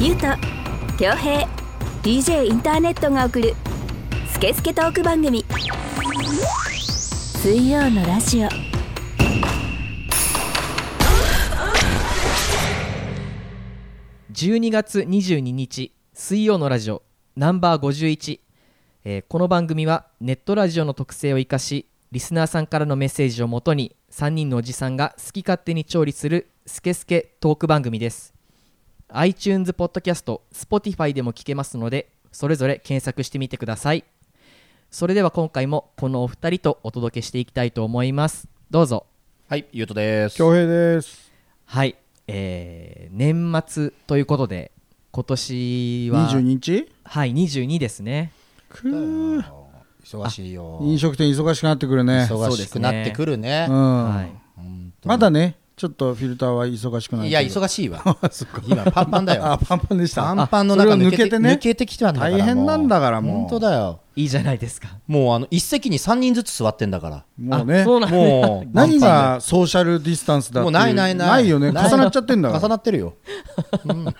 ゆうと恭平 DJ インターネットが送るスケスケトーク番組。水曜のラジオ。12月22日水曜のラジオナンバー51、えーこの番組はネットラジオの特性を生かしリスナーさんからのメッセージをもとに3人のおじさんが好き勝手に調理するスケスケトーク番組です。iTunes ポッドキャスト Spotify でも聞けますのでそれぞれ検索してみてください。それでは今回もこのお二人とお届けしていきたいと思います。どうぞ。はい、ゆうとです。恭平です。はい、えー年末ということで今年は22日？はい22ですね。くー忙しいよ。飲食店忙しくなってくるね。忙しくなってくるね。う。ん、はい。まだねちょっとフィルターは忙しくないいや、忙しいわ。今、パンパンだ あよ。パンパンでした。パンパンの中抜けてを抜けてね。抜けてきてたんだから。大変なんだからもう。本当だよ。いいじゃないですか。もう、あの、一席に三人ずつ座ってんだから。もうね。あそうなんだ。もう、何がソーシャルディスタンスだってもうないないない。ないよね。重なっちゃってんだ重かなってるよ。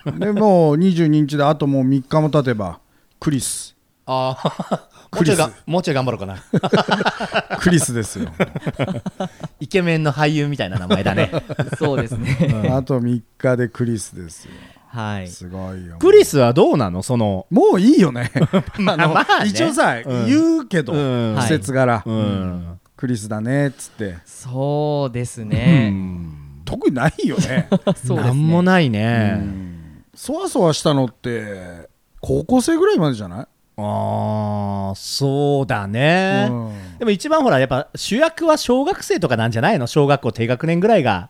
らでもう22日であともう3日も経てばクリス。ああ、もクリス。うちょいが、もうちょい頑張ろうかな。クリスですよ。イケメンの俳優みたいな名前だね。そうですね。あと3日でクリスですよ。はい。すごいよ。クリスはどうなの？その、もういいよね。あの、まあね一応さ、うん。言うけど、うん。季節柄、うん。クリスだねっつって。そうですね、特にないよね。そうね。なんもないね。そわそわしたのって高校生ぐらいまでじゃない、ああ、そうだね。うん。でも一番ほら、やっぱ主役は小学生とかなんじゃないの？小学校低学年ぐらいが。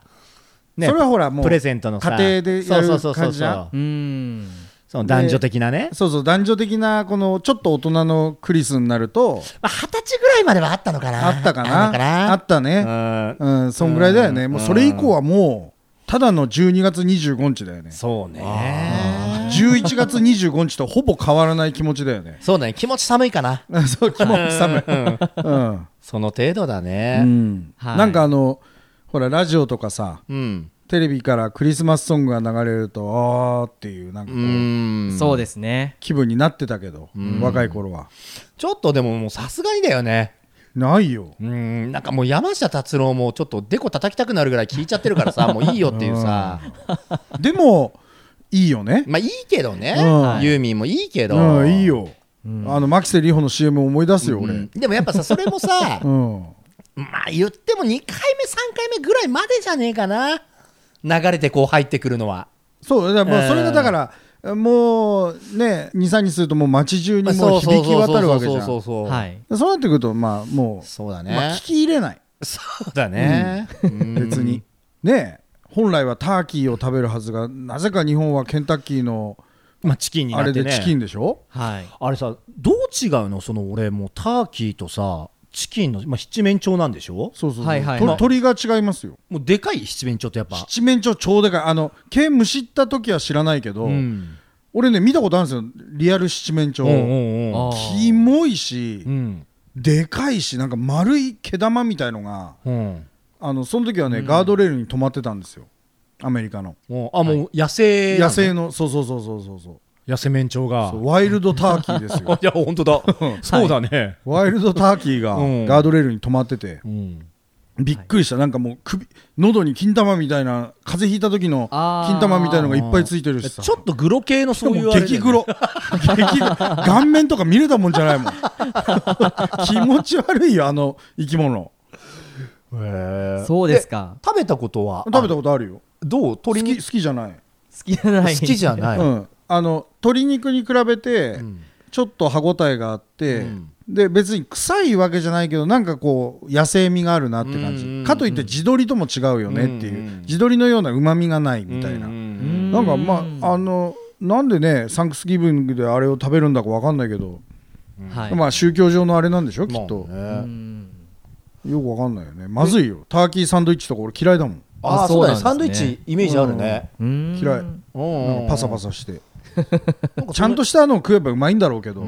ねそれはほらもうプレゼントのさ。家庭でやるそうそうそうそう感じじゃんうーん。その男女的なね。そうそう男女的なこのちょっと大人のクリスになると。まあ、二十歳ぐらいまではあったのかな。あったかな？あったね。うん。うんそんぐらいだよね。もうそれ以降はもうただの12月25日だよね。そうね。11月25日とほぼ変わらない気持ちだよねそうだね。気持ち寒いかな。そう気持ち寒いうんその程度だうね。んはいなんかあのほらラジオとかさうん。テレビからクリスマスソングが流れるとあーっていうなんかうこう、ん。そうですね気分になってたけど、若い頃はちょっとでももうさすがにだよね。ないようん。なんかもう山下達郎もちょっとデコ叩きたくなるぐらい聞いちゃってるからさ、もういいよっていうさ。でもいいよね。まあいいけどね。うん。ユーミンもいいけど。うんいいよ、あの牧瀬里穂の CM 思い出すよ俺、うん。でもやっぱさ、それもさ う、ん。まあ言っても2回目、3回目ぐらいまでじゃねえかな。流れてこう入ってくるのは。そうだからそれがだからもうね23日するともう街中にもう響き渡るわけじゃんそうそう。そうそうそうはい。そうなってくるとまあもそうだう、まあ、ね聞。き入れない。そうだね。別に。ね本来はターキーを食べるはずがなぜか日本はケンタッキーのまあチキンにあなってね。れでチキンでしょ？はい。あれさ、どう違うの？その俺もうターキーとさ、チキンの、まあ、七面鳥なんでしょ？そうそうそう、はいはいと鳥が違いますよ。もうでかい七面鳥ってやっぱ。七面鳥超でかい。あの毛むしった時は知らないけど、うん。俺ね見たことあるんですよ。リアル七面鳥、うんうんキモいし、うん。でかいしなんか丸い毛玉みたいのがうん。あのその時はね、ガードレールに止まってたんですよ。アメリカの。もうあ、もう野生なの。野生のそうそうそうそうそうそう。野生面鳥が。そ。うワイルドターキーですよ。いや、本当だ。そうだね。ワイルドターキーがうん。ガードレールに止まってて。うん。びっくりした。なんかもう首喉に金玉みたいな風邪ひいた時のあー。金玉みたいのがいっぱいついてるしさ。ちょっとグロ系のそういうあれだよね。激グロ。激顔面とか見れたもんじゃないもん。気持ち悪いよあの生き物へー。そうですか。食べたことは食べたことあるよ。どう？好鶏肉？き好きじゃない、好きじゃない。好きじゃない、うん、あの鶏肉に比べてん。ちょっと歯ごたえがあって、うん。で別に臭いわけじゃないけどなんかこう野生味があるなって感じ、うんうんうんかといって地鶏とも違うよねっていう、うんうん地鶏のようなうまみがないみたいな、うんなんかまああのなんでねサンクスギビングであれを食べるんだかわかんないけど、はい。まあ宗教上のあれなんでしょきっと、まあね。うんよくわかんないよね。まずいよ。ターキーサンドイッチとか俺嫌いだもん。あああそうだね。サンドイッチイメージあるね、嫌い。うん。なんかパサパササして。ちゃんとしたのを食えばうまいんだろうけど、は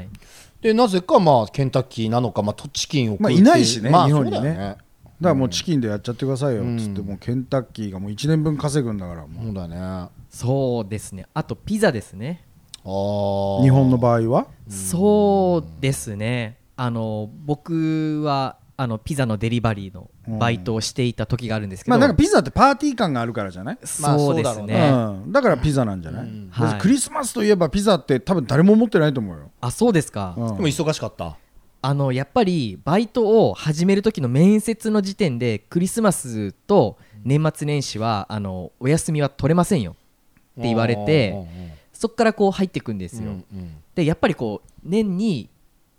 い。でなぜかまあケンタッキーなのか、まあ、とチキンを食うまあってう。いないしねまあ日本にね。だよからもうチキンでやっちゃってくださいよ。っつってもうケンタッキーがもう1年分稼ぐんだからもう。そうだね。あそうですね。あとピザですね。ー。日本の場合は？そうですね。あの僕はあのピザのデリバリーのバイトをしていた時があるんですけど、まあなんかピザってパーティー感があるからじゃない？まあそうですそうだろうね、うん、だからピザなんじゃない、うん。はい。クリスマスといえばピザって多分誰も持ってないと思うよ、あそうですか、うん。でも忙しかった？あのやっぱりバイトを始める時の面接の時点でクリスマスと年末年始はあのお休みは取れませんよ。って言われてそこからこう入っていくんですよ、うんうん。でやっぱりこう年に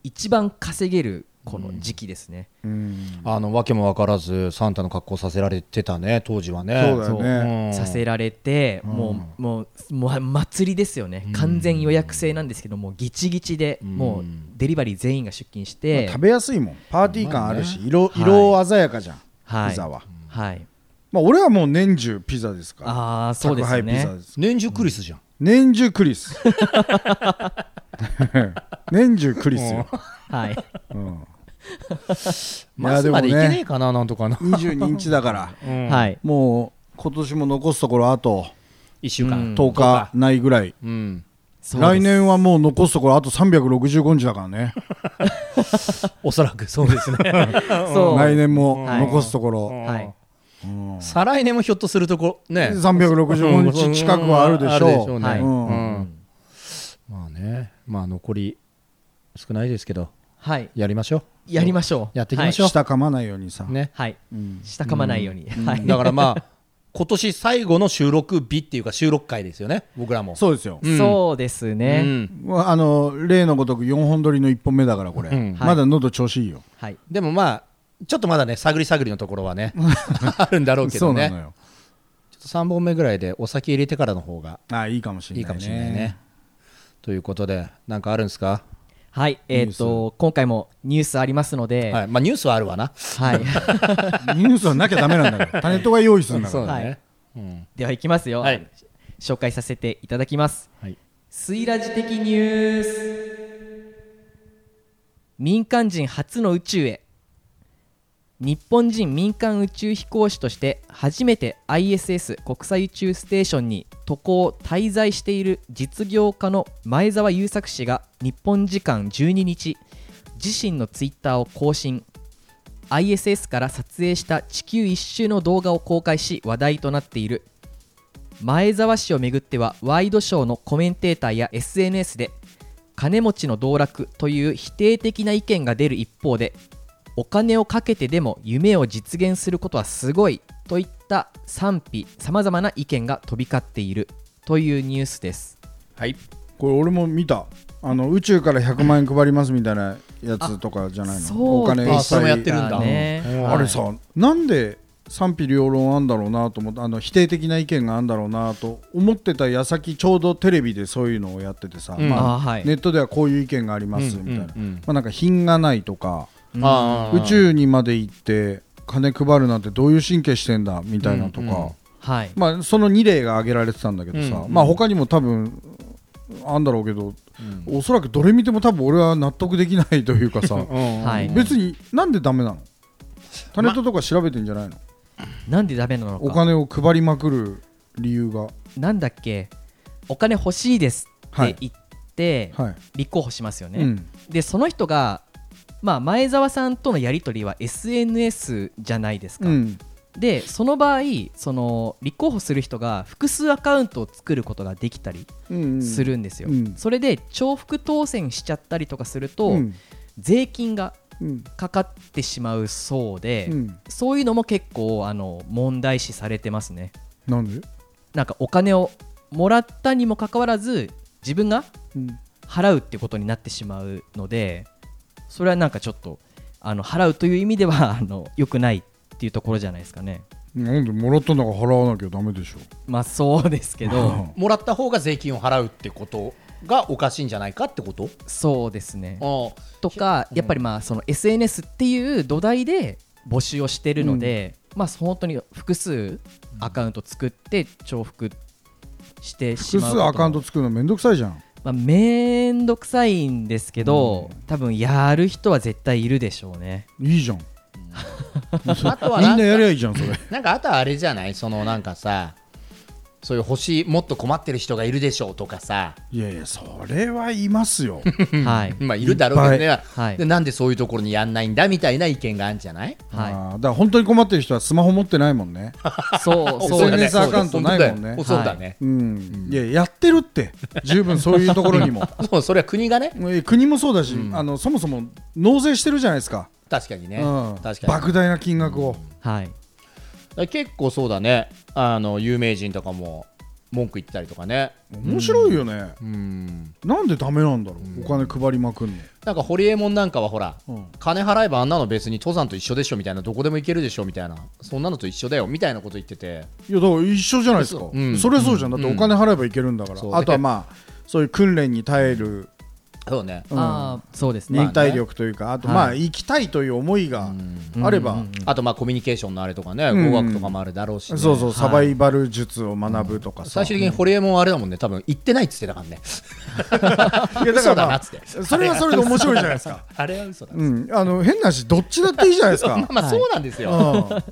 一番稼げるこの時期ですね、うん。あの訳も分からずサンタの格好させられてたね当時はね。そうだよね。う。ん。させられて、もうもうもう祭りですよね、完全予約制なんですけどもうギチギチで、うん。もうデリバリー全員が出勤しまて、あ食べやすいもん。パーティー感あるし、ま色はい。色鮮やかじゃん、はい。ピザは、はい。まあ、俺はもう年中ピザですから。ああそうですよね。宅配ピザです。年中クリスじゃん。年中クリス。年中クリスよ、はい。うん、マスまでいけねえかななんとかな。22日だから。はい。もう今年も残すところあと1週間。うん。10日ないぐらい、うん。そうです。来年はもう残すところあと365日だからね。おそらくそうですね。そう。来年もはい。残すところ、はい。再来年もひょっとするとこね。365日近くはあるでしょう,、ね。はい。うん。うん。まあね。まあ残り少ないですけど。はい。やりましょやりましょう。やっていきましょう。下噛まないようにさ、うね。はい、うん。下噛まないように、はい。だからまあ 今年最後の収録日っていうか収録回ですよね。僕らも。そうですよ、うん。そうですね、うん。もうあの例のごとく4本撮りの1本目だからこれ、うん。まだ喉調子いいよ、はい。でもまあちょっとまだね探り探りのところはね あるんだろうけどね。そうなのよ。ちょっと3本目ぐらいでお酒入れてからの方があいいかもしれない、ね、いいかもしれないね。ということでなんかあるんですか、はいえっ、ニュと今回もニュースありますので、はいまあ、ニュースはあるわな。はい、ニュースはなきゃダメなんだから タネットが用意するんだから。ね、うん。ではいきますよ、はい。紹介させていただきます。はい。スイラジ的ニュース。民間人初の宇宙へ日本人民間宇宙飛行士として初めて ISS 国際宇宙ステーションに渡航滞在している実業家の前澤友作氏が日本時間12日自身のツイッターを更新。ISS から撮影した地球一周の動画を公開し話題となっている前澤氏をめぐってはワイドショーのコメンテーターや SNS で金持ちの道楽という否定的な意見が出る一方でお金をかけてでも夢を実現することはすごいといった賛否さまざまな意見が飛び交っているというニュースです。はい。これ俺も見た。あの宇宙から100万円配りますみたいなやつとかじゃないの？そうお金いっぱい。あそれもやってるんだ。ね。うん。はい。あれさなんで賛否両論あんだろうなと思ってあの否定的な意見があんだろうなと思ってた矢先ちょうどテレビでそういうのをやっててさ、うん。まああはい。ネットではこういう意見がありますみたいな、うんうんうん。まあ、なんか品がないとか宇宙にまで行って金配るなんてどういう神経してんだみたいなとか、うんうん。はい。まあ、その2例が挙げられてたんだけどさ、うん。うんまあ他にも多分あんだろうけど、おそらくどれ見ても多分俺は納得できないというかさ。うんはい。別になんでダメなの？タネットとか調べてんじゃないの、なんでダメなのか。お金を配りまくる理由が。なんだっけ？お金欲しいですって言って、はい、立候補しますよね、うん。でその人が、まあ、前澤さんとのやり取りは SNS じゃないですか、うん。でその場合その立候補する人が複数アカウントを作ることができたりうん。するんですよ、うん。それで重複当選しちゃったりとかすると、うん。税金がうん。かかってしまうそうで、うん。そういうのも結構あの問題視されてますね。なんで、なんかお金をもらったにもかかわらず自分がうん。払うってことになってしまうのでそれはなんかちょっとあの払うという意味では あの良くないっていうところじゃないですかね。なんでもらったんだから払わなきゃダメでしょまあそうですけどもらった方が税金を払うってことがおかしいんじゃないかってこと？そうですね。あとかやっぱりまあその SNS っていう土台で募集をしてるので、まあ本当に複数アカウント作って重複してし複まう数アカウント作るのめんどくさいじゃんまあ、めんどくさいんですけど、多分やる人は絶対いるでしょうね。いいじゃん。あとはみんなやりゃいいじゃんそれ。なんかあとはあれじゃない？そのなんかさそういう星もっと困ってる人がいるでしょうとかさ。いやいやそれはいますよ。はい。まあいるだろうけどね、はい。でなんでそういうところにやんないんだみたいな意見があるんじゃない？はい。だから本当に困ってる人はスマホ持ってないもんね。そうそう SNS アカウントないもんね。そうだね、うん。いややってるって。十分そういうところにも。そうそれは国がね。え国もそうだし、あのそもそも納税してるじゃないですか、確かにね、うん、確かに。莫大な金額を、はい結構そうだね。あの有名人とかも文句言ったりとかね。面白いよね、うん。なんでダメなんだろう、お金配りまくんの、なんかホリエモンなんかはほら、うん。金払えばあんなの別に登山と一緒でしょみたいな。どこでも行けるでしょみたいなそんなのと一緒だよ。みたいなこと言ってて。いやだから一緒じゃないですか、うん。それそうじゃん。だってお金払えばいけるんだから、あとはまあそういう訓練に耐える、そうね。うん。ああそうですね。忍耐力というかあとはい。まあ行きたいという思いがあれば、あとまあコミュニケーションのあれとかね、うん。語学とかもあるだろうし、ね、そうそうサバイバル術を学ぶとかさ、最終的にホリエモンはあれだもんね。多分行ってないっつってたからね。いやだから、まあそれはそれで面白いじゃないですか、あれは嘘だうん、あの変な話どっちだっていいじゃないですか。まあそうなんですよ、うん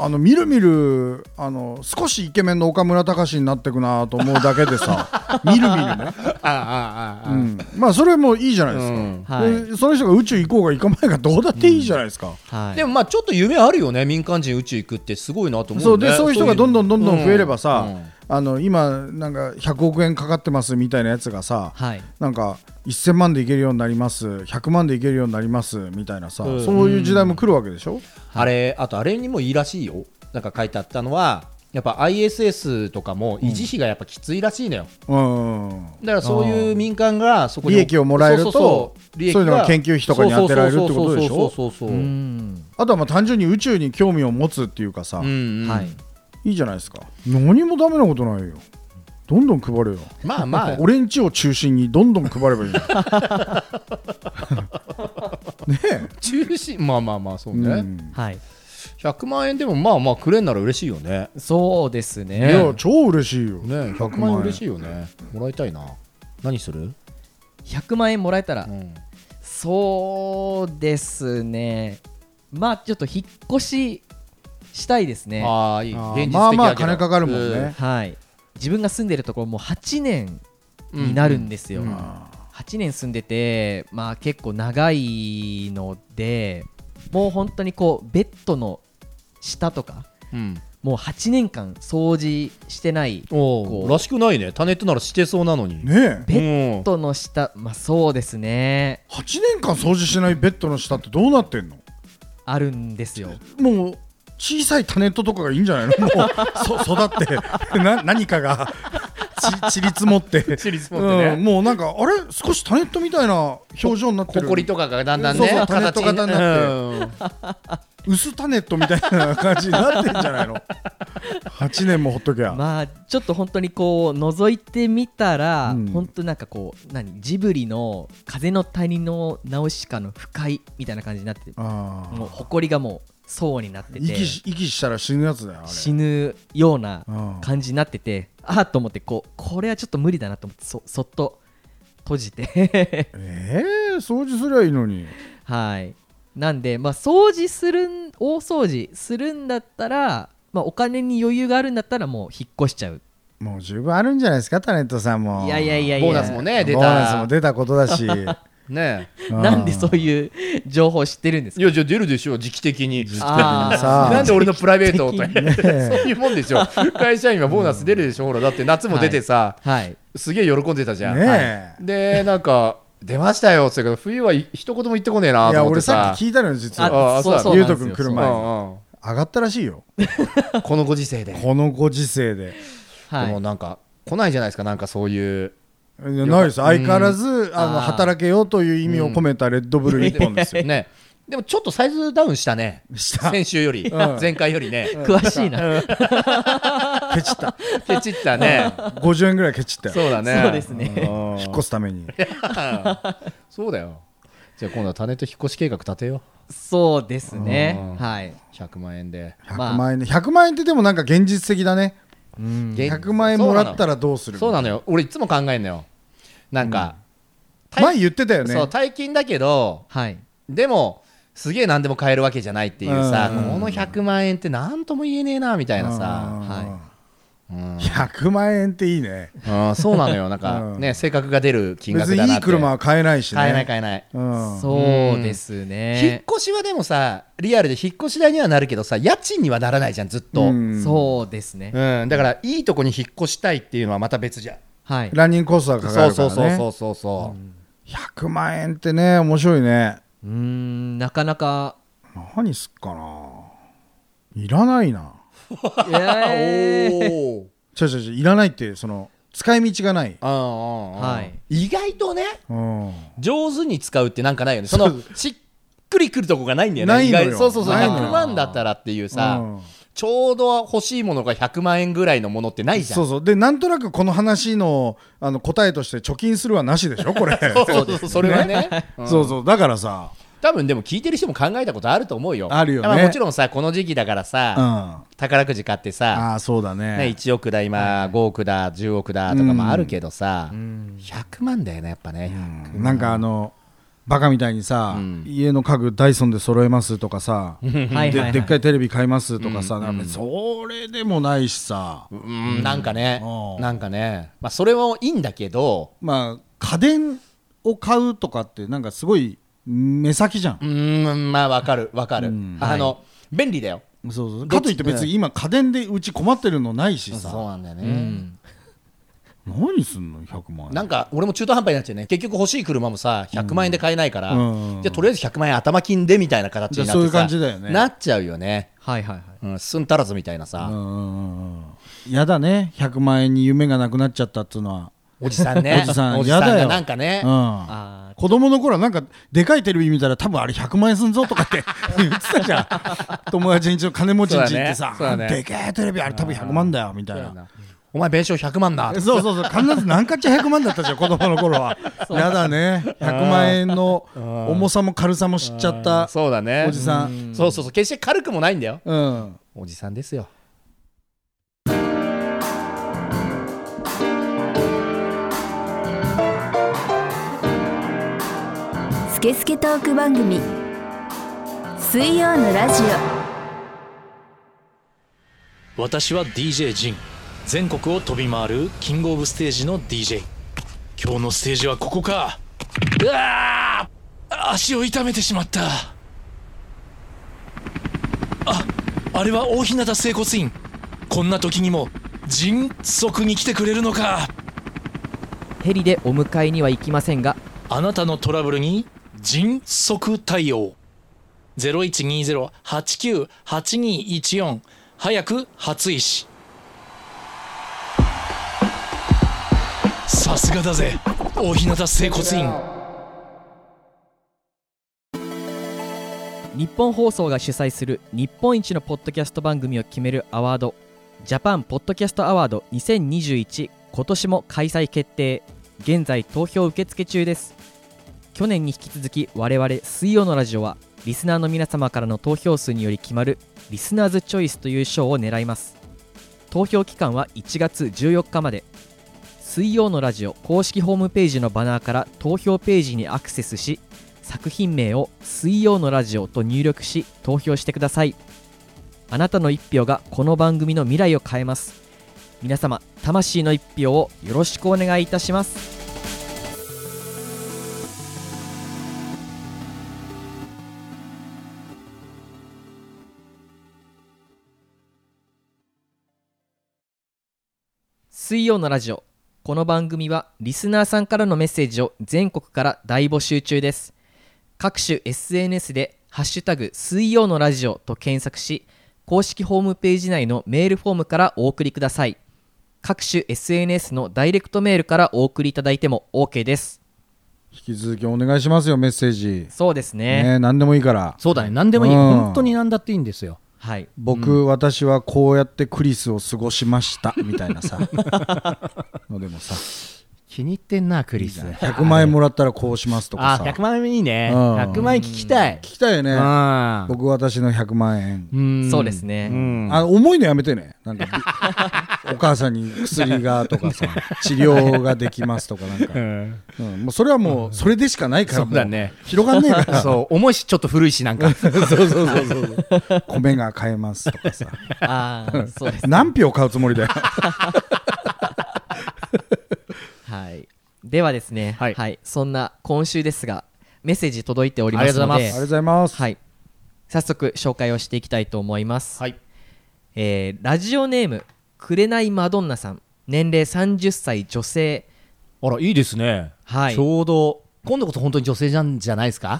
あのみるみるあの少しイケメンの岡村隆史になってくなと思うだけでさ みるみるね、ああああああ、うん、まあそれもいいじゃないですか、うん。はい。でその人が宇宙行こうが行かまいがどうだっていいじゃないですか、はい。でもまあちょっと夢あるよね民間人宇宙行くってすごいなと思う、ね、そうでそういう人がどんどんどんどん増えればさ、うん。うん。あの今なんか100億円かかってますみたいなやつがさはい。なんか1000万でいけるようになります。100万でいけるようになります。みたいなさ、うん。そういう時代も来るわけでしょ、あれあとあれにもいいらしいよ。なんか書いてあったのはやっぱ ISS とかも維持費がやっぱきついらしいのよ、うん。だからそういう民間がそこに利益をもらえるとそうそうそう利益が。そういうのが研究費とかに当てられるってことでしょ？そうそうそうそうそうううんんあとはまあ単純に宇宙に興味を持つっていうかさ、うんうんはいいいじゃないですか何もダメなことないよどんどん配れよ。まあまあ。俺んちを中心にどんどん配ればいいの。ね中心まあまあまあそうえ、ね、うん。はい。100万円でもまあまあくれんなら嬉しいよね。そうですいねや超嬉しいよ、ね100万円。嬉しいよね。もらいたいな。何する、100万円もらえたら。うん。そうですね。まあちょっと引っ越ししたいですね。ああいい。現実的だけど。まあまあ金かかるもんね。はい自分が住んでるところもう8年うんになるんですよ、うん。8年住んでてまあ結構長いのでもう本当にこうベッドの下とかうん。もう8年間掃除してないらしくないね。タネットならしてそうなのに。ねえ。ベッドの下まあそうですね。8年間掃除してないベッドの下ってどうなってんの？あるんですよ。もう小さいタネットとかがいいんじゃないの？もうそ育ってな何かがち ちり積もって。積もってね。うん。もうなんかあれ？少しタネットみたいな表情になってる。ほこりとかがだんだんね。そうタネット型になって。うん。薄タネットみたいな感じになってんじゃないの？8年もほっときゃ、まあちょっと本当にこう覗いてみたら、うん。本当なんかこう何？ジブリの「風の谷のナウシカ」の不快みたいな感じになってあもう埃がもう層になってて。息し息したら死ぬやつだよあれ。死ぬようなうん感じになっててああと思ってこうこれはちょっと無理だなと思ってそそっと閉じて。えー、掃除すりゃいいのに。はい。なんでまあ掃除するん大掃除するんだったら、まあ、お金に余裕があるんだったらもう引っ越しちゃう。もう十分あるんじゃないですかタネットさんも。いやいやいやいや。ボーナスもね出ボーナスたも出たことだし ね。なんでそういう情報知ってるんですか？いやじゃあ出るでしょ時期的に。なんで俺のプライベートをと時そういうもんでしょ会社員はボーナス出るでしょ？ほらだって夏も出てさはい。すげえ喜んでたじゃん。ねえ、でなんか出ましたよ。って言ったけど冬は一言も言ってこねえないとや思ってさ。俺さっき聞いたのよ実あは。あそうそうゆうんとくん来る前うんうん。上がったらしいよ。このご時世で。このご時世で。はいでもなんか来ないじゃないですかなんかそういういやないです。相変わらず、あの働けよという意味を込めたレッドブル 一本ですよ、ね。でもちょっとサイズダウンしたね。した。先週より。うん。前回よりね。詳しいな、ケチった。ケチったね。50円ぐらいケチったよ。そうだね。そうですね。うん。引っ越すために。そうだよ。じゃあ今度は種と引っ越し計画立てよそうですね。うん。はい、う100万円で。まあ100万円で。100万円ってでもなんか現実的だねうん。現100万円もらったらどうするそうなの。よ。俺いつも考えんのよ。なんか、大前言ってたよね。そう大金だけどはい。でもすげえ何でも買えるわけじゃないっていうさ、うん。この100万円って何とも言えねえなみたいなさ、は100万円っていいね。うん、そうなのよ。なんかうん。ね性格が出る金額別にだないって。い車は買えないしね。買えない買えない、うん。そうです引っね越しはでもさリアルで引っ越し代にはなるけどさ家賃にはならないじゃんずっと、ううん。んそうですね。だからいいとこに引っ越したいっていうのはまた別じゃん。はい。ランニングコストがかかそうるからね。そうそうそうそうそう、100万円ってね面白いね。うーんなかなか。何すっかな。いらないなえー。おお違う違う違ういらないってその使い道がない、うんうんうんはい。意外とねうん、上手に使うってなんかないよね。そのしっくりくるとこがないんだよねないのそうそうそうないのよ100万だったらっていうさ、うん。ちょうど欲しいものが100万円ぐらいのものってないじゃん。そうそう。でなんとなくこの話のあの答えとして貯金するはなしでしょこれ。そうそうそれは ね、うん。そうそう。だからさ多分でも聞いてる人も考えたことあると思うよ。あるよね。まもちろんさこの時期だからうん。宝くじ買ってさ、あーそうだね。ね、1億だ今、5億だ10億だとかもあるけどさ、100万だよねやっぱね、うん。なんかあのバカみたいにさ、うん。家の家具ダイソンで揃えますとかさ、ででっかいテレビ買いますとかさ、それでもないしさ、うん。なんかね、うん。なんかね、まあ、それはいいんだけどまあ家電を買うとかってなんかすごい目先じゃん。う、ーんまあわかるわかる、うんあの、便利だよ。そうそうかといって別に今家電でうち困ってるのないしそうさ、なんだよね、うん。何すんの？100万円。なんか俺も中途半端になっちゃうね。結局欲しい車もさ100万円で買えないから、うん。じゃあとりあえず100万円頭金でみたいな形になってさそういう感じだよね。なっちゃうよね、はいはいはい。うん、すんたらずみたいなさ、うんうんうんうん。やだね。100万円に夢がなくなっちゃったっつうのは、おじさんね。おじさんおじさんがやだよなんかね、うん、あ子供の頃はなんかでかいテレビ見たら多分あれ100万円すんぞとかって 言ってたじゃん。友達にちょっと金持ちんち行ってさ、ね。ね。でけえテレビあれ多分100万だよみたいな。お前弁償100万だ。そうそうそう必ず何かっちゃ100万だったじゃん 子供の頃は。やだね。100万円の重さも軽さも知っちゃったそうだね。おじさん。そうそうそう。決して軽くもないんだよ。うん。おじさんですよスケスケトーク番組。水曜のラジ私は DJ ジン。全国を飛び回るキングオブステージの DJ 今日のステージはここか。うわー。足を痛めてしまった。ああれは大日向整骨院。こんな時にも迅速に来てくれるのか。ヘリでお迎えには行きませんが。あなたのトラブルに迅速対応。0120-89-8214早く初医師さすがだぜ。大日向整骨院。日本放送が主催する日本一のポッドキャスト番組を決めるアワード。ジャパンポッドキャストアワード2021今年も開催決定。現在投票受付中です。去年に引き続き我々水曜のラジオはリスナーの皆様からの投票数により決まるリスナーズチョイスという賞を狙います。投票期間は1月14日まで。水曜のラジオ公式ホームページのバナーから投票ページにアクセスし作品名を「水曜のラジオ」と入力し投票してください。あなたの一票がこの番組の未来を変えます。皆様魂の一票をよろしくお願いいたします。水曜のラジオ。この番組はリスナーさんからのメッセージを全国から大募集中です。各種 SNS で「ハッシュタグ水曜のラジオ」と検索し公式ホームページ内のメールフォームからお送りください。各種 SNS のダイレクトメールからお送りいただいても OK です。引き続きお願いしますよメッセージ。そうですね。ね何でもいいから。そうだね。何でもいい。うん。本当に何だっていいんですよはい。僕、私はこうやってクリスを過ごしましたみたいなさ。のでもさ気に入ってんなクリス。100万円もらったらこうしますとかあさ100万円いいね。うん。100万円聞きたい。聞きたいよね。うん。僕私の100万円。うん。そうですね。うん。あ重いのやめてね。なんかび お母さんに薬がとかさ 治療ができますとかなんか、うん。うん、もうそれはもうそれでしかないからそうだね。もう。広がんねえから。そう重いしちょっと古いしなんか。そうそうそうそう米が買えますとかさ。ああそうです何票買うつもりだよ。はいではですねはい。そんな今週ですがメッセージ届いておりますありがとうのでございます。ありがとうございます、はい。早速紹介をしていきたいと思います、はい。えーラジオネームくれないマドンナさん。年齢30歳女性。あらいいですね。はい。ちょうど今度こそ本当に女性じゃんじゃないですか？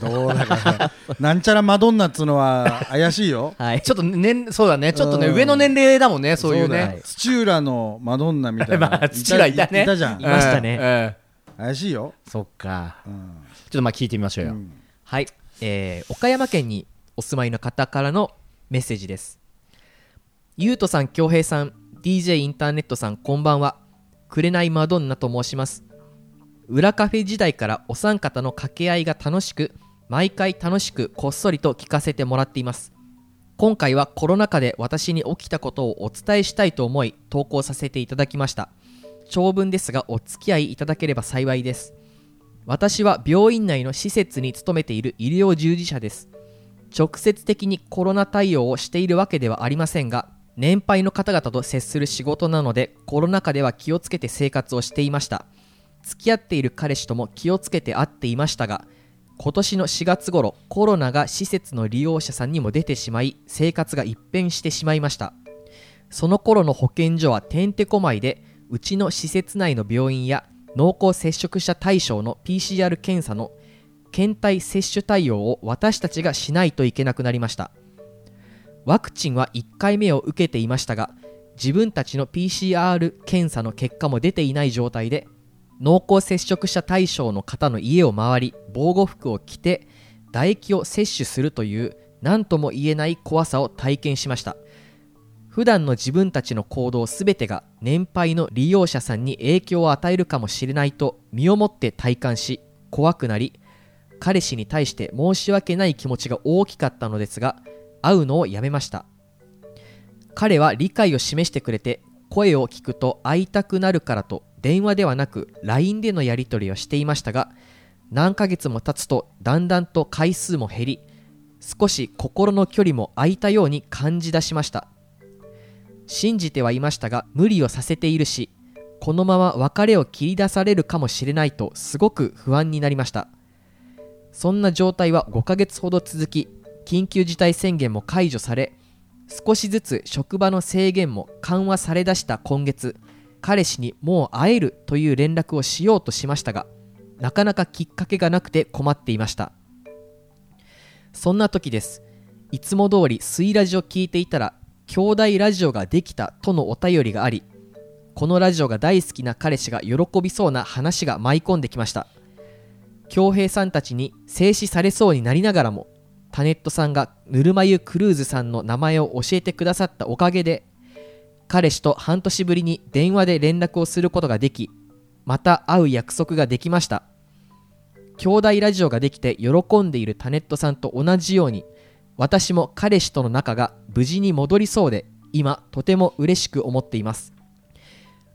どうだか。ね なんちゃらマドンナっつうのは怪しいよ。はい。ちょっと年そうだね。ちょっとねうん。上の年齢だもんねそういうだよ。ね土浦のマドンナみたいな、まあ土浦いたね。いたじゃん。いましたね。うん。うん怪しいよ、そっか。うん。ちょっとまあ聞いてみましょうよ。はい、えー岡山県にお住まいの方からのメッセージです。ゆうとさん恭平さん DJ インターネットさんこんばんは。紅マドンナと申します裏カフェ時代からお三方の掛け合いが楽しく毎回楽しくこっそりと聞かせてもらっています。今回はコロナ禍で私に起きたことをお伝えしたいと思い投稿させていただきました。長文ですがお付き合いいただければ幸いです。私は病院内の施設に勤めている医療従事者です。直接的にコロナ対応をしているわけではありませんが年配の方々と接する仕事なのでコロナ禍では気をつけて生活をしていました。付き合っている彼氏とも気をつけて会っていましたが今年の4月頃コロナが施設の利用者さんにも出てしまい生活が一変してしまいました。その頃の保健所はてんてこまいでうちの施設内の病院や濃厚接触者対象の PCR 検査の検体接種対応を私たちがしないといけなくなりました。ワクチンは1回目を受けていましたが自分たちの PCR 検査の結果も出ていない状態で濃厚接触者対象の方の家を回り防護服を着て唾液を摂取するという何とも言えない怖さを体験しました。普段の自分たちの行動すべてが年配の利用者さんに影響を与えるかもしれないと身をもって体感し怖くなり彼氏に対して申し訳ない気持ちが大きかったのですが会うのをやめました。彼は理解を示してくれて声を聞くと会いたくなるからと電話ではなく LINE でのやり取りをしていましたが何ヶ月も経つとだんだんと回数も減り少し心の距離も空いたように感じ出しました。信じてはいましたが無理をさせているしこのまま別れを切り出されるかもしれないとすごく不安になりました。そんな状態は5ヶ月ほど続き緊急事態宣言も解除され少しずつ職場の制限も緩和されだした今月彼氏にもう会えるという連絡をしようとしましたがなかなかきっかけがなくて困っていました。そんな時です。いつも通りスイラジを聞いていたら兄弟ラジオができたとのお便りがありこのラジオが大好きな彼氏が喜びそうな話が舞い込んできました。恭平さんたちに静止されそうになりながらもタネットさんがぬるま湯クルーズさんの名前を教えてくださったおかげで彼氏と半年ぶりに電話で連絡をすることができまた会う約束ができました。兄弟ラジオができて喜んでいるタネットさんと同じように私も彼氏との仲が無事に戻りそうで今とても嬉しく思っています。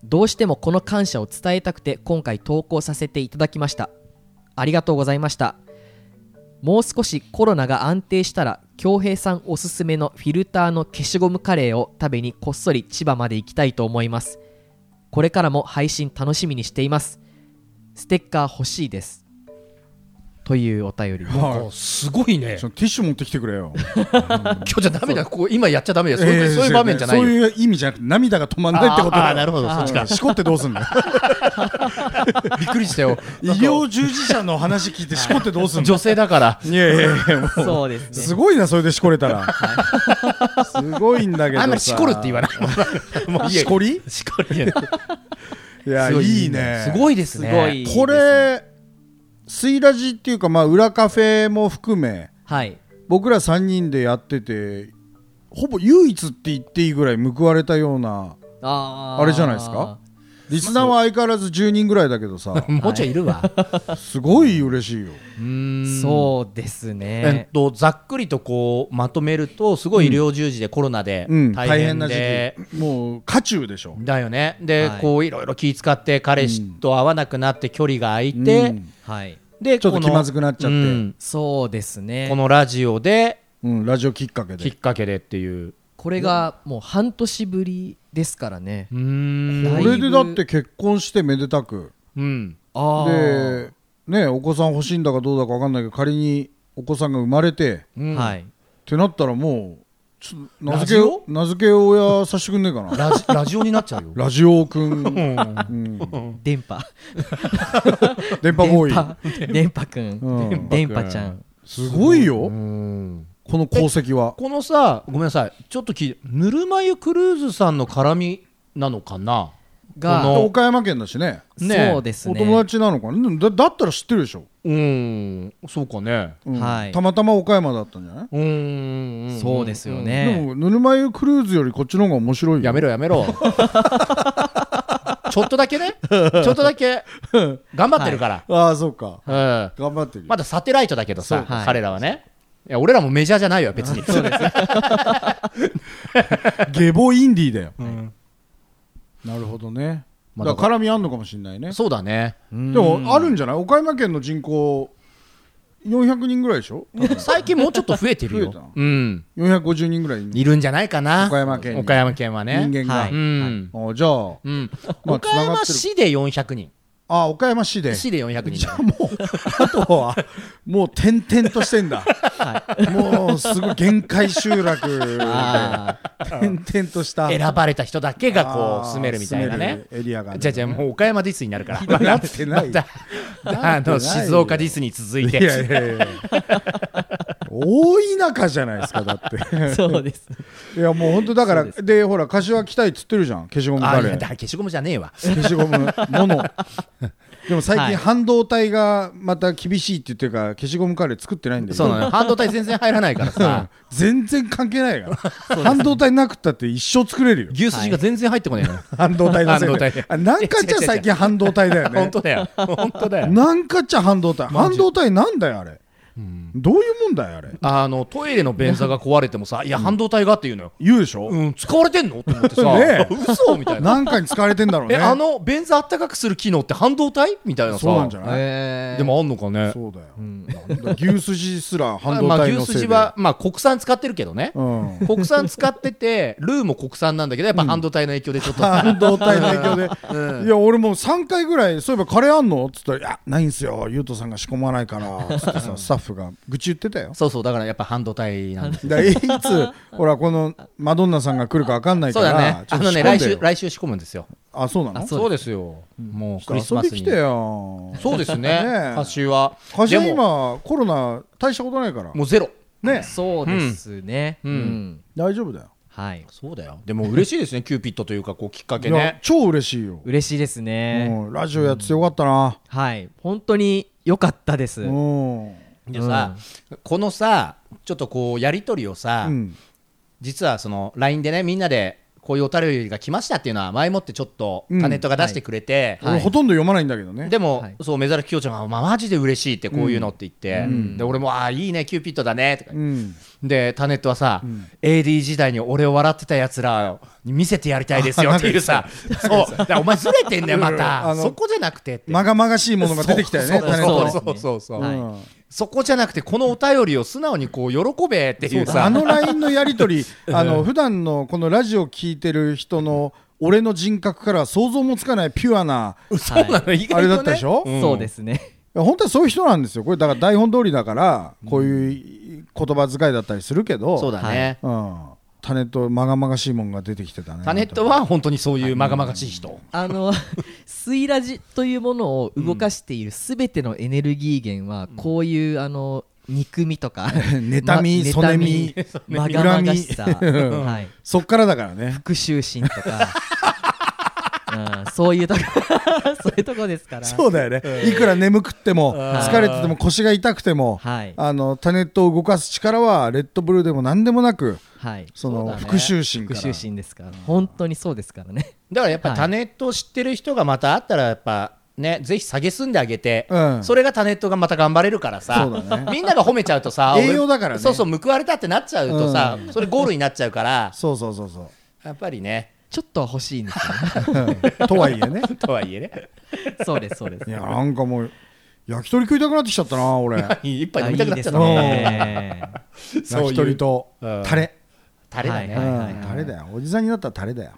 どうしてもこの感謝を伝えたくて今回投稿させていただきました。ありがとうございました。もう少しコロナが安定したら恭平さんおすすめのフィルターの消しゴムカレーを食べにこっそり千葉まで行きたいと思います。これからも配信楽しみにしています。ステッカー欲しいです。というお便り。なんかすごいね。ティッシュ持ってきてくれよ。今日じゃダメだ。ここ今やっちゃダメだよ。そういうそういう場面じゃないそうよいう意味じゃなくて涙が止まんないってことだ。なるほど。そっちか。しこってどうすんだよ びっくりしたよ。医療従事者の話聞いてしこってどうすんだ女性だから。いやいやいやもう。そうですね。すごいなそれでしこれたら。すごいんだけどさ。あんまりしこるって言わない。もういいやしこり。しこりいやいいね。すごいですね。すごいこれスイラジっていうかまあ裏カフェも含めはい。僕ら3人でやっててほぼ唯一って言っていいぐらい報われたようなああれじゃないですか？リスナーは相変わらず10人ぐらいだけどさ。もうちょいいるわ、すごい嬉しいよ。そうですえっね、と、ざっくりとこうまとめるとすごい医療従事でコロナでうん。大変大変なで、時期。もう渦中でしょだよね。で、はい。こういろいろ気使って彼氏と会わなくなって距離が空いて、うん。はい。でこのちょっと気まずくなっちゃって。うん。そうですね。このラジオでうん、ラジオきっかけで。きっかけでっていうこれがもう半年ぶりですからね。これでだって結婚してめでたく。うん。でねお子さん欲しいんだかどうだか分かんないけど仮にお子さんが生まれてうん。はい。ってなったらもうちょ名付け名付け親させてくんねえかな？ラジラジオになっちゃうよ。ラジオくん、うん、電波。電波ボーイ。電波くん。うん。電波ちゃん。すごいよ。うんこの功績は？このさごめんなさい。ちょっと聞いて。ぬるま湯クルーズさんの絡みなのかな？が岡山県だしね。ね。そうですね。お友達なのかな？だだったら知ってるでしょ、うん。そうかね。うん。はい。たまたま岡山だったんじゃない、うーん。そうですよでねもぬるま湯クルーズよりこっちの方が面白いよ。やめろやめろ。ちょっとだけね。ちょっとだけ。頑張ってるから、ああそうか。うん。頑張ってるよ。まだサテライトだけどさ、はい。彼らはねいや俺らもメジャーじゃないよ別に。そうです。ゲボインディーだよ、なるほどね。まあだから絡みあんのかもしれないね。そうだね。でもあるんじゃない？岡山県の人口400人ぐらいでしょ？最近もうちょっと増えてる増えたようん。450人ぐらい。いいるんじゃないかな？岡山県に。岡山県はね。人間が、はい。うん、あじゃあ、うん、まあ岡山市で400人。あ岡山市で。市で400人じゃあもうあとはもう点々としてんだ、もうすごい限界集落。あ点々とした。選ばれた人だけがこう住めるみたいなね。エリアがじゃあじゃあもう岡山ディスになるから。まあなってないあの静岡ディスに続いて。いやいやいや。大田舎じゃないですかだって。ーそうです。いやもう本当だからでほら柏来たいっつってるじゃん。消しゴムあカレー消しゴムじゃねえわ。消しゴムものでも最はい。近半導体がまた厳しいって言ってるから消しゴムカレー作ってないんだよ。そうなの 半導体全然入らないからさ。全然関係ないから。半導体なくったって一生作れるよ。牛すじが全然入ってこないのよ。半導体のせいで。あなんかっちゃ最近半導体だよね。本当だよ。本当だよ。なんかっちゃ半導体。半導体なんだよあれどういうもんだよあれ？あのトイレの便座が壊れてもさいや半導体がって言うのよ。言うでしょ？うん使われてんの？と思ってさ。嘘みたいな。なんかに使われてんだろうね。えあの便座あったかくする機能って半導体みたいなさ。そうなんじゃない？えー。でもあんのかね。そうだよ。なんだ牛すじすら半導まあ体のせいで牛すじはまあ国産使ってるけどね。うん。国産使っててルーも国産なんだけどやっぱ半導体の影響でちょっと。半導体の影響で、うん。いや俺もう3回ぐらいそういえばカレーあんの？っつったら「いやないんすよ。ゆうとさんが仕込まないから」つってさスタッフが愚痴言ってたよ。そうそうだからやっぱ半導体なんです。いつほらこのマドンナさんが来るか分かんないかそうだね。らちょっとあのね来週来週仕込むんですよ。あそうなの？そうそうですよ。もうクリスマスに。てよ。そうですね。ねえ。歌手は。柏でも今コロナ大したことないから。もうゼロ。ね。そうですね。ううん。ん大丈夫だよ。はい。そうだよ。でも嬉しいですねキューピッドというかこうきっかけね。超嬉しいよ。嬉しいですね。うんラジオやっててよかったな。はい。本当に良かったですうん。でさこのさちょっとこうやり取りをさうん。実はその LINE でねみんなでこういうお便りが来ましたっていうのは前もってちょっとうんタネットが出してくれて、はい。俺ほとんど読まないんだけどね。でも、はい。そう目ざきょうちゃんが、まあ、マジで嬉しいってこういうのって言って、うん。で俺もああいいねキューピッドだねとか、うんでタネットはさ、ん AD 時代に俺を笑ってたやつらに見せてやりたいですよっていうさそう。お前ずれてんだよまうん。た。そこじゃなくてって。まがまがしいものが出てきたよねそうそうそうそう。そう、はいうん。そこじゃなくてこのお便りを素直にこう喜べっていうさ。あの LINE のやり取りあの普段のこのラジオ聞いてる人の俺の人格からは想像もつかないピュアなそうなの意外とね。あれだったでしょ？ん。そうですね本当はそういう人なんですよ。これだから台本通りだからこういう言葉遣いだったりするけど。そうだね、うん。タネットまがまがしいもんが出てきてたね。タネットは本当にそういうまがまがしい人、あのスイラジというものを動かしているすべてのエネルギー源はこういうあの憎みとか 妬みまそねみ。妬み まがまがしさ、はい、そっからだからね。復讐心とか、うん、そういうとこ そういうとこですから。そうだよね。いくら眠くっても疲れてても腰が痛くてもはい。あのタネットを動かす力はレッドブルでも何でもなくはい。その復讐心から。復讐心ですから。本当にそうですからね。だからやっぱはいタネットを知ってる人がまたあったらやっぱねぜひ下げすんであげて、うん。それがタネットがまた頑張れるからさ。そうだね。みんなが褒めちゃうとさ栄養だからね。そうそう報われたってなっちゃうとさ、それゴールになっちゃうから。そうそうそうそやっぱりねちょっとは欲しいんですよね。う とはいえね。とはいえね。そうですそうです。いやなんかもう焼き鳥食いたくなってきちゃったな俺。一杯飲みたくなっちゃった。ね。焼き鳥とうん。タレ。タレだね、タレだよ。おじさんになったらタレだよ。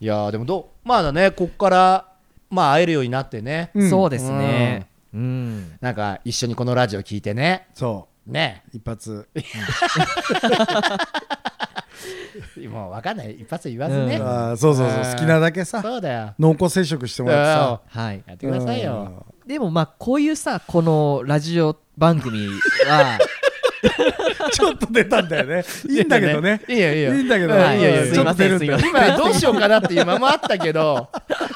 いやーでもどうまだねこっからまあ会えるようになってね、うん。そうですね。うん。なんか一緒にこのラジオ聞いてね。そね。う一発。もう分かんない。一発言わずね、うん。あーそうそうそう。うん。好きなだけさそうだよ。濃厚接触してもらってさ。はいやってくださいよ、でもまあこういうさこのラジオ番組は ちょっと出たんだよね。いいんだけどね。いいよいいよ。いいんだけど。はい。いやいやうんちょっと出るんだよ。すい今どうしようかなっていう間もあったけど。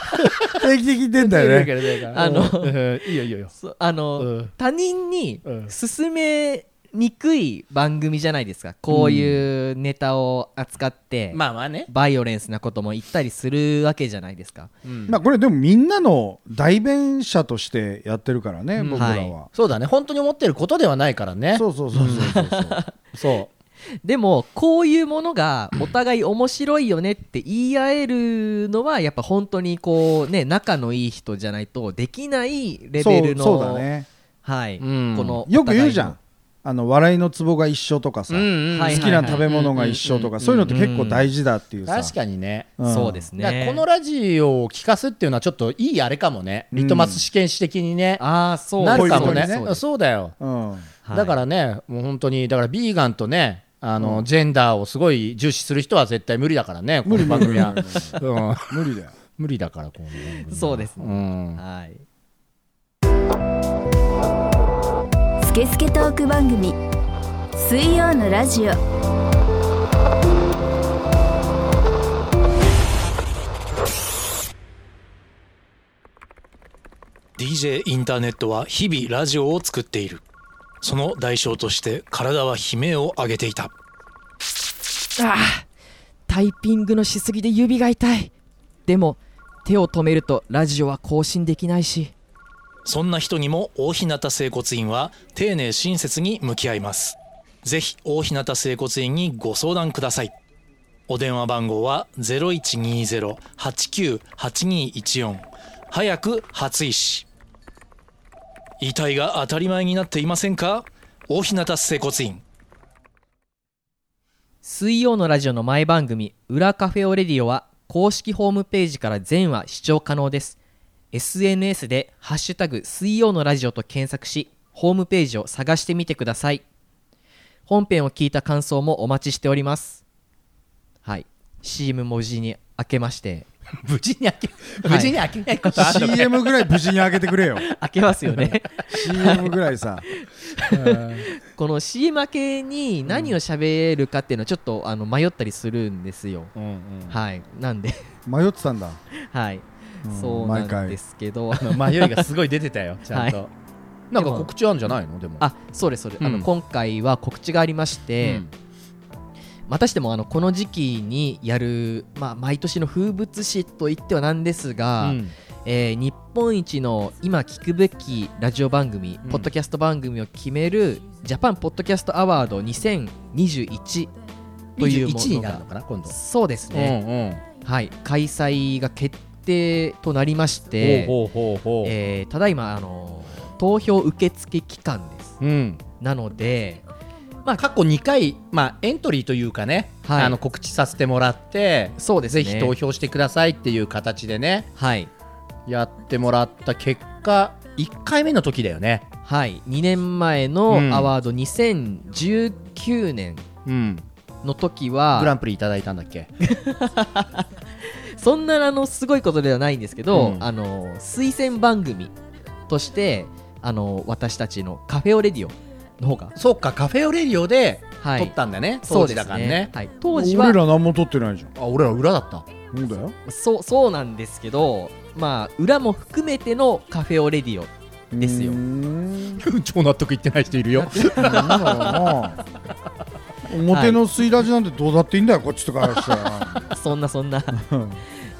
定期的に出んだよね。あのうん。いいよいいよあの、うん。他人にうん。勧めにくい番組じゃないですか。こういうネタを扱って、まあまあね、バイオレンスなことも言ったりするわけじゃないですか。うん。まあこれでもみんなの代弁者としてやってるからねうん。僕らは。い。はそうだね。本当に思ってることではないからね。そうそうそうそうそうそ でもこういうものがお互い面白いよねって言い合えるのはやっぱ本当にこうね仲のいい人じゃないとできないレベルのそうそうだね。はい、うん。このよく言うじゃんあの笑いのツボが一緒とかさ、うんうん。はい好きな食べ物が一緒とか、そういうのって結構大事だっていうさ、確かにね。うん。そうですね。このラジオを聞かすっていうのはちょっといいあれかもね、リトマス試験紙的にね。ああそうなるかもね。そういうことです。そうだよ、うん。はい。だからねもう本当にだからビーガンとねあの、ジェンダーをすごい重視する人は絶対無理だからねこの番組は、うん。無理だよ。無理だからこの番組は。そうですね。うん。はいスケスケトーク番組水曜のラジオ「DJ インターネットは日々ラジオを作っている。その代償として体は悲鳴を上げていた。ああタイピングのしすぎで指が痛い。でも手を止めるとラジオは更新できないしそんな人にも大日向整骨院は丁寧親切に向き合います。ぜひ大日向整骨院にご相談ください。お電話番号は0120-898214早く初医師。遺体が当たり前になっていませんか？大日向整骨院。水曜のラジオの前番組「裏カフェオレディオ」は公式ホームページから全話視聴可能です。SNS で「ハッシュタグ水曜のラジオ」と検索しホームページを探してみてください。本編を聞いた感想もお待ちしております。はい。CM 文字に明けまして。無事に開け無事に開けないことあるのか。CM ぐらい無事に開けてくれよ。明けますよね。CM ぐらいさ。この CM 明けに何を喋るかっていうのはちょっとあの迷ったりするんですよ、うんうん。はい。なんで。迷ってたんだ。はい、うんそう毎回なんですけどあの迷いがすごい出てたよ ちゃんと、はなんか告知あるんじゃないの？でも。あそうですそうです、あうん。の今回は告知がありまして、うん。またしてもあのこの時期にやる、まあ、毎年の風物詩と言ってはなんですが、うん。えー日本一の今聞くべきラジオ番組、うん。ポッドキャスト番組を決めるジャパンポッドキャストアワード2021というも21にのがなるのかな今度。そうですね、うんはい、開催が決定となりましうんて、ただいまあの投票受付期間です。うん。なのでまあ過去2回、まあ、エントリーというかね、はい。あの告知させてもらってそうですね。ぜひ投票してくださいっていう形でねはい。やってもらった結果1回目の時だよね。はい。2年前のうん。アワード2019年うん。の時グラはンプリいただいたんだっけ？そんなあのすごいことではないんですけど、うん。あの推薦番組としてあの私たちのカフェオレディオの方が、そうかカフェオレディオではい、撮ったんだね、当そうです時だからね。はい、当時は俺ら何も撮ってないじゃん。あ俺ら裏だった。そうだよ。そうそうなんですけどまあ裏も含めてのカフェオレディオですよ。うーん。超納得いってない人いるよ。表のスイラジなんてどうだっていいんだよこっちとか そんなそんな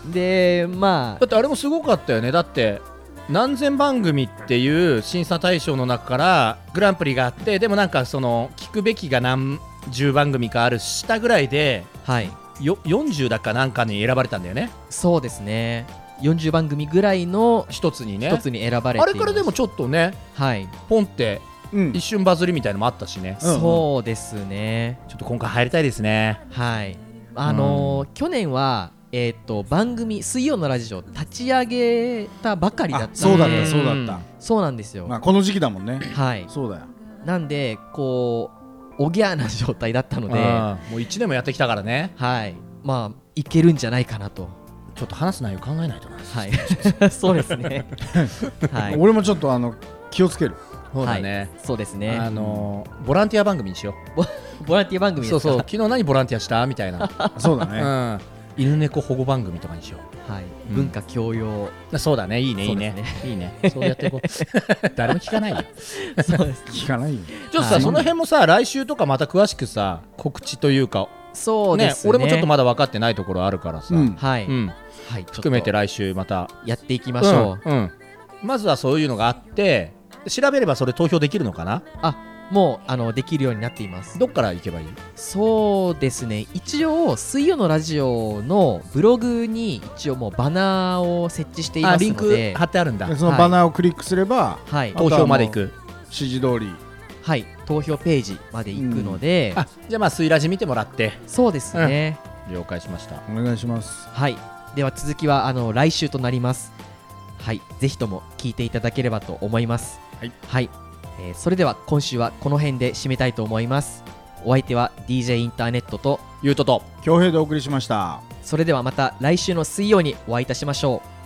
でまだってあれもすごかったよね。だって何千番組っていう審査対象の中からグランプリがあってでもなんかその聞くべきが何十番組かある下ぐらいであはい。よ40だかなんかに選ばれたんだよね。そうですね。40番組ぐらいの一つにね。一つに選ばれてあれからでもちょっとねはい、ポンってうん。一瞬バズりみたいのもあったしね。うんうん。そうですね。ちょっと今回入りたいですね。はい。あのー去年はえーっと番組水曜のラジオ立ち上げたばかりだったそうだったそうだった。そうなんですよ、まあこの時期だもんね。はい。そうだよ。なんでこうおぎゃーな状態だったので。うんもう1年もやってきたからね。はい。まあいけるんじゃないかなと。ちょっと話す内容考えないとな。はい。そうですね。はい。俺もちょっとあの気をつける。そうだね、そうですね。あのーボランティア番組にしよ ボランティア番組そうそう。昨日何ボランティアした？みたいな、そうだね。うん、犬猫保護番組とかにしよはい、うん。文化教養うそうだね。いいねいいね。そういいね。そうやっていこう。誰も聞かないよ。そうです聞かないよ。ちょっとさ、はい。その辺もさ来週とかまた詳しくさ告知というかそうですね。俺もちょっとまだ分かってないところあるからさ、うん。はい、うん。はい、含めて来週またやっていきましょう、うん。うん。まずはそういうのがあって調べればそれ投票できるのかな？あもうあのできるようになっています。どっから行けばいい？そうですね。一応水曜のラジオのブログに一応もうバナーを設置していますあリンクので貼ってあるんだ。でそのバナーをクリックすればはい。投票まで行く。指示通り。はい。投票ページまで行くので、あじゃあまあスイラジ見てもらって。そうですね、了解しました。お願いします。はい。では続きはあの来週となります。はい。ぜひとも聞いていただければと思います。はい、えーそれでは今週はこの辺で締めたいと思います。お相手は DJ インターネットとゆうとと。恭平でお送りしました。それではまた来週の水曜にお会いいたしましょう